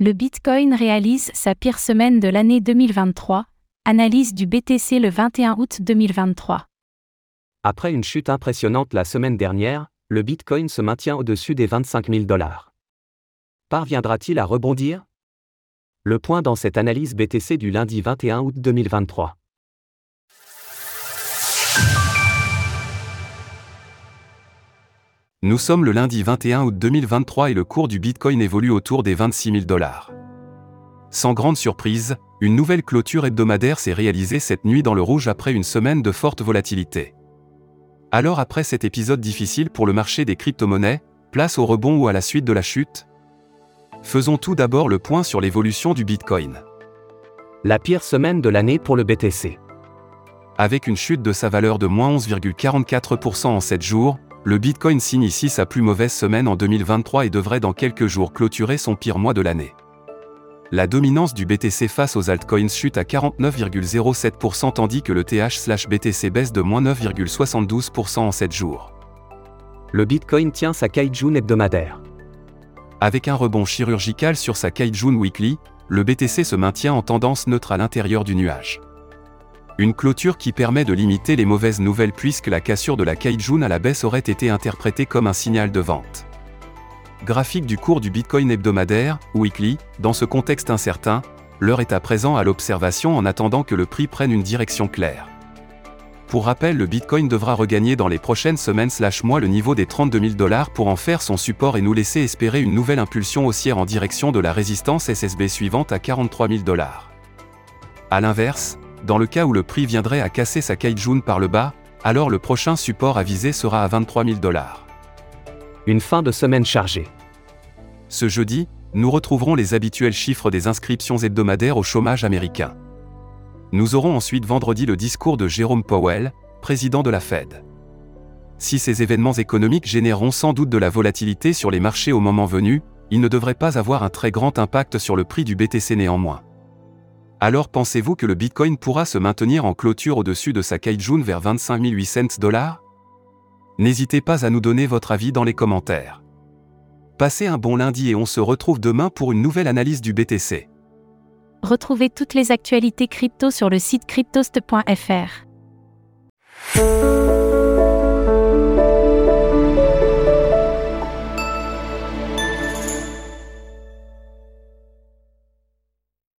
Le Bitcoin réalise sa pire semaine de l'année 2023. Analyse du BTC le 21 août 2023. Après une chute impressionnante la semaine dernière, le Bitcoin se maintient au-dessus des 25 000 dollars. Parviendra-t-il à rebondir? Le point dans cette analyse BTC du lundi 21 août 2023. Nous sommes le lundi 21 août 2023 et le cours du Bitcoin évolue autour des 26 000 dollars. Sans grande surprise, une nouvelle clôture hebdomadaire s'est réalisée cette nuit dans le rouge après une semaine de forte volatilité. Alors après cet épisode difficile pour le marché des crypto-monnaies, place au rebond ou à la suite de la chute? Faisons tout d'abord le point sur l'évolution du Bitcoin. La pire semaine de l'année pour le BTC. Avec une chute de sa valeur de moins 11,44% en 7 jours, le Bitcoin signe ici sa plus mauvaise semaine en 2023 et devrait dans quelques jours clôturer son pire mois de l'année. La dominance du BTC face aux altcoins chute à 49,07% tandis que le TH/BTC baisse de moins 9,72% en 7 jours. Le Bitcoin tient sa Kaijun hebdomadaire. Avec un rebond chirurgical sur sa Kaijun Weekly, le BTC se maintient en tendance neutre à l'intérieur du nuage. Une clôture qui permet de limiter les mauvaises nouvelles puisque la cassure de la Kaijun à la baisse aurait été interprétée comme un signal de vente. Graphique du cours du Bitcoin hebdomadaire, weekly, dans ce contexte incertain, l'heure est à présent à l'observation en attendant que le prix prenne une direction claire. Pour rappel, le Bitcoin devra regagner dans les prochaines semaines slash mois le niveau des 32 000 dollars pour en faire son support et nous laisser espérer une nouvelle impulsion haussière en direction de la résistance SSB suivante à 43 000 dollars. A l'inverse, dans le cas où le prix viendrait à casser sa Kaijun par le bas, alors le prochain support à viser sera à 23 000 dollars. Une fin de semaine chargée. Ce jeudi, nous retrouverons les habituels chiffres des inscriptions hebdomadaires au chômage américain. Nous aurons ensuite vendredi le discours de Jérôme Powell, président de la Fed. Si ces événements économiques généreront sans doute de la volatilité sur les marchés au moment venu, ils ne devraient pas avoir un très grand impact sur le prix du BTC néanmoins. Alors pensez-vous que le Bitcoin pourra se maintenir en clôture au-dessus de sa Kaijun vers 25 800 dollars? N'hésitez pas à nous donner votre avis dans les commentaires. Passez un bon lundi et on se retrouve demain pour une nouvelle analyse du BTC. Retrouvez toutes les actualités crypto sur le site cryptost.fr.